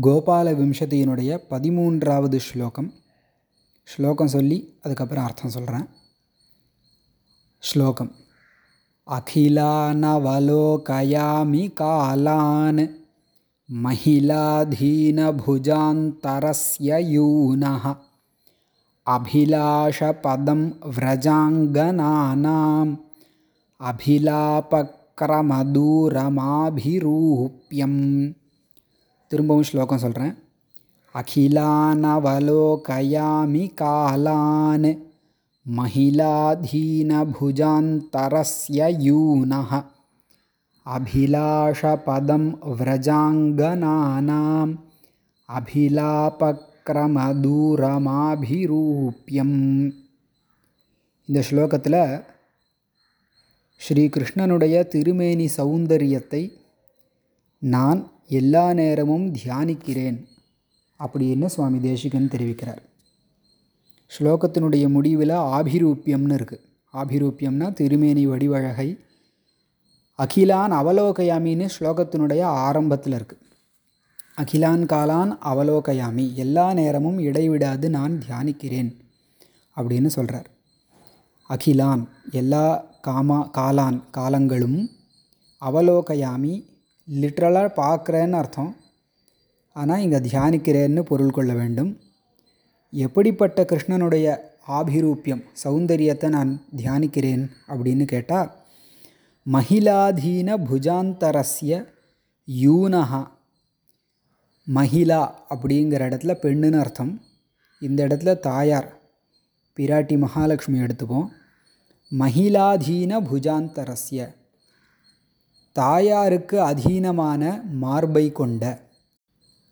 கோபால விம்சதியினுடைய பதிமூன்றாவது ஸ்லோகம் ஸ்லோகம் சொல்லி அதுக்கப்புறம் அர்த்தம் சொல்கிறேன் ஸ்லோகம் अखिलानवलोकयामि कालान् महिलाधीनभुजान्तरस्य यूनः अभिलाषपदं व्रजाङ्गनानाम् அபிலாபக்ரமதூரமாபிரூப்யம் திரும்பவும் ஸ்லோகம் சொல்கிறேன் அகிலானவலோகயாமி காலான் महिलाधीनभुजान्तरस्य यूनः अभिलाषपदं व्रजाङ्गनानाम् அபிலாபக்ரமதூரமாபிரூப்யம் இந்த ஸ்லோகத்தில் ஸ்ரீ கிருஷ்ணனுடைய திருமேனி சௌந்தரியத்தை நான் எல்லா நேரமும் தியானிக்கிறேன் அப்படின்னு சுவாமி தேசிகன் தெரிவிக்கிறார். ஸ்லோகத்தினுடைய முடிவில் ஆபிரூப்பியம்னு இருக்குது ஆபிரூப்பியம்னா திருமேனி வடிவழகை அகிலான் அவலோகயாமின்னு ஸ்லோகத்தினுடைய ஆரம்பத்தில் இருக்குது அகிலான் காலான் அவலோகயாமி எல்லா நேரமும் இடைவிடாது நான் தியானிக்கிறேன் அப்படின்னு சொல்கிறார் அகிலான் எல்லா காமா காலான் காலங்களும் அவலோகயாமி லிட்ரலாக பார்க்குறேன்னு அர்த்தம். ஆனால் இங்கே தியானிக்கிறேன்னு பொருள் கொள்ள வேண்டும். எப்படிப்பட்ட கிருஷ்ணனுடைய ஆபிரூப்பியம் சௌந்தரியத்தை நான் தியானிக்கிறேன் அப்படின்னு கேட்டால் மகிழாதீன புஜாந்தரஸ்ய யூனஹா. மகிழா அப்படிங்கிற இடத்துல பெண்ணுன்னு அர்த்தம். இந்த இடத்துல தாயார் பிராட்டி மகாலட்சுமி எடுத்துப்போம். மகிழாதீன புஜாந்தரஸ்ய. தாயாருக்கு அதீனமான மார்பை கொண்ட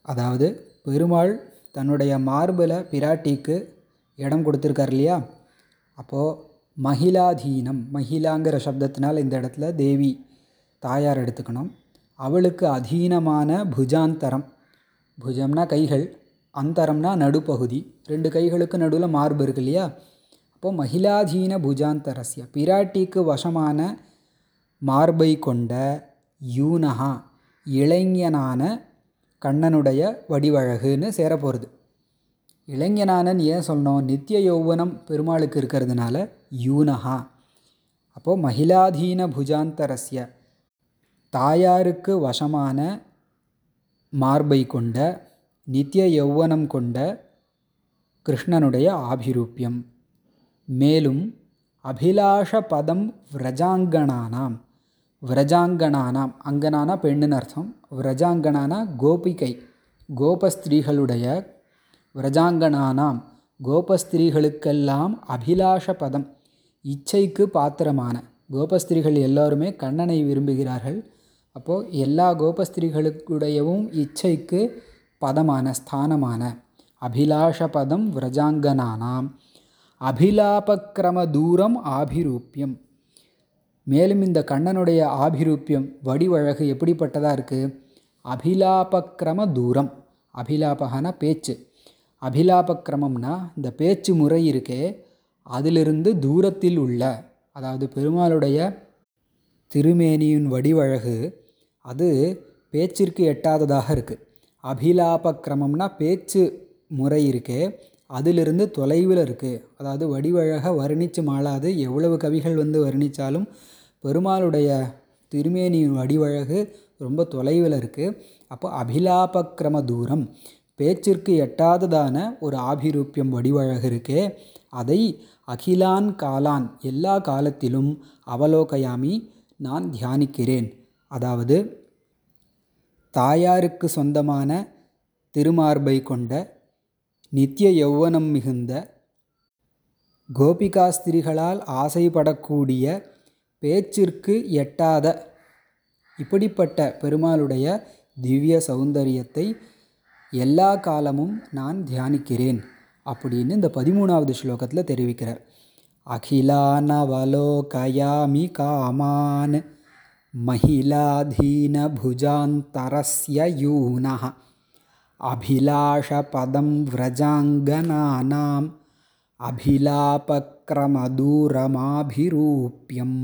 அதாவது பெருமாள் தன்னுடைய மார்பில் பிராட்டிக்கு இடம் கொடுத்துருக்கார் இல்லையா? அப்போது மகிழாதீனம் மகிழாங்கிற சப்தத்தினால் இந்த இடத்துல தேவி தாயார் எடுத்துக்கணும். அவளுக்கு அதீனமான புஜாந்தரம். புஜம்னா கைகள் அந்தரம்னா நடுப்பகுதி. ரெண்டு கைகளுக்கு நடுவில் மார்பு இருக்கு இல்லையா? அப்போது மகிழாதீன புஜாந்தரஸ்ய பிராட்டிக்கு வசமான மார்பை கொண்ட யூனஹா இளைஞனான கண்ணனுடைய வடிவழகுன்னு சேரப்போகிறது இளைஞனானன்னு ஏன் சொன்னோம் நித்திய யௌவனம் பெருமாளுக்கு இருக்கிறதுனால யூனஹா. அப்போது மகிழாதீன புஜாந்தரஸ்ய தாயாருக்கு வசமான மார்பை கொண்ட நித்திய யௌவனம் கொண்ட கிருஷ்ணனுடைய ஆபிரூப்பியம் மேலும் அபிலாஷ பதம் விரஜாங்கணானாம். அங்கனானா பெண்ணுன்னு அர்த்தம். விரஜாங்கனானா கோபிகை. கோபஸ்திரீகளுடைய விரஜாங்கனானாம் கோபஸ்திரீகளுக்கெல்லாம் அபிலாஷ பதம் இச்சைக்கு பாத்திரமான. கோபஸ்திரீகள் எல்லோருமே கண்ணனை விரும்புகிறார்கள். அப்போது எல்லா கோபஸ்திரீகளுக்குடையவும் இச்சைக்கு பதமான ஸ்தானமான அபிலாஷ பதம் விரஜாங்கனானாம் அபிலாபக்கிரம தூரம் ஆபிரூப்பியம் மேலும் இந்த கண்ணனுடைய ஆபிரூப்பியம் வடிவழகு எப்படிப்பட்டதாக இருக்குது அபிலாபக்கிரம தூரம் அபிலாபகன பேச்சு. அபிலாபக்கிரமம்னா இந்த பேச்சு முறை இருக்கே அதிலிருந்து தூரத்தில் உள்ள அதாவது பெருமாளுடைய திருமேனியின் வடிவழகு அது பேச்சிற்கு எட்டாததாக இருக்குது அபிலாபக்கிரமம்னா பேச்சு முறை இருக்கே அதிலிருந்து தொலைவில் இருக்குது அதாவது வடிவழக வர்ணித்து மாளாது. எவ்வளவு கவிகள் வந்து வர்ணித்தாலும் பெருமாளுடைய திருமேனியின் வடிவழகு ரொம்ப தொலைவில் இருக்குது அப்போ அபிலாபக்கிரம தூரம் பேச்சிற்கு எட்டாததான ஒரு ஆபிரூப்பியம் வடிவழகு இருக்கே. அதை அகிலான் காலான் எல்லா காலத்திலும் அவலோகயாமி நான் தியானிக்கிறேன். அதாவது தாயாருக்கு சொந்தமான திருமார்பை கொண்ட நித்திய யௌவனம் மிகுந்த கோபிகாஸ்திரிகளால் ஆசைப்படக்கூடிய பேச்சிற்கு எட்டாத இப்படிப்பட்ட பெருமாளுடைய திவ்ய சௌந்தரியத்தை எல்லா காலமும் நான் தியானிக்கிறேன் அப்படின்னு இந்த பதிமூணாவது ஸ்லோகத்தில் தெரிவிக்கிறார். அகிலானவலோகயாமி காமான் மகிழாதீனபுஜாந்தரஸ்ய யூனஹா. अभिलाषपदं व्रजाङ्गनानाम् अभिलापक्रमदूरमाभिरूप्यम्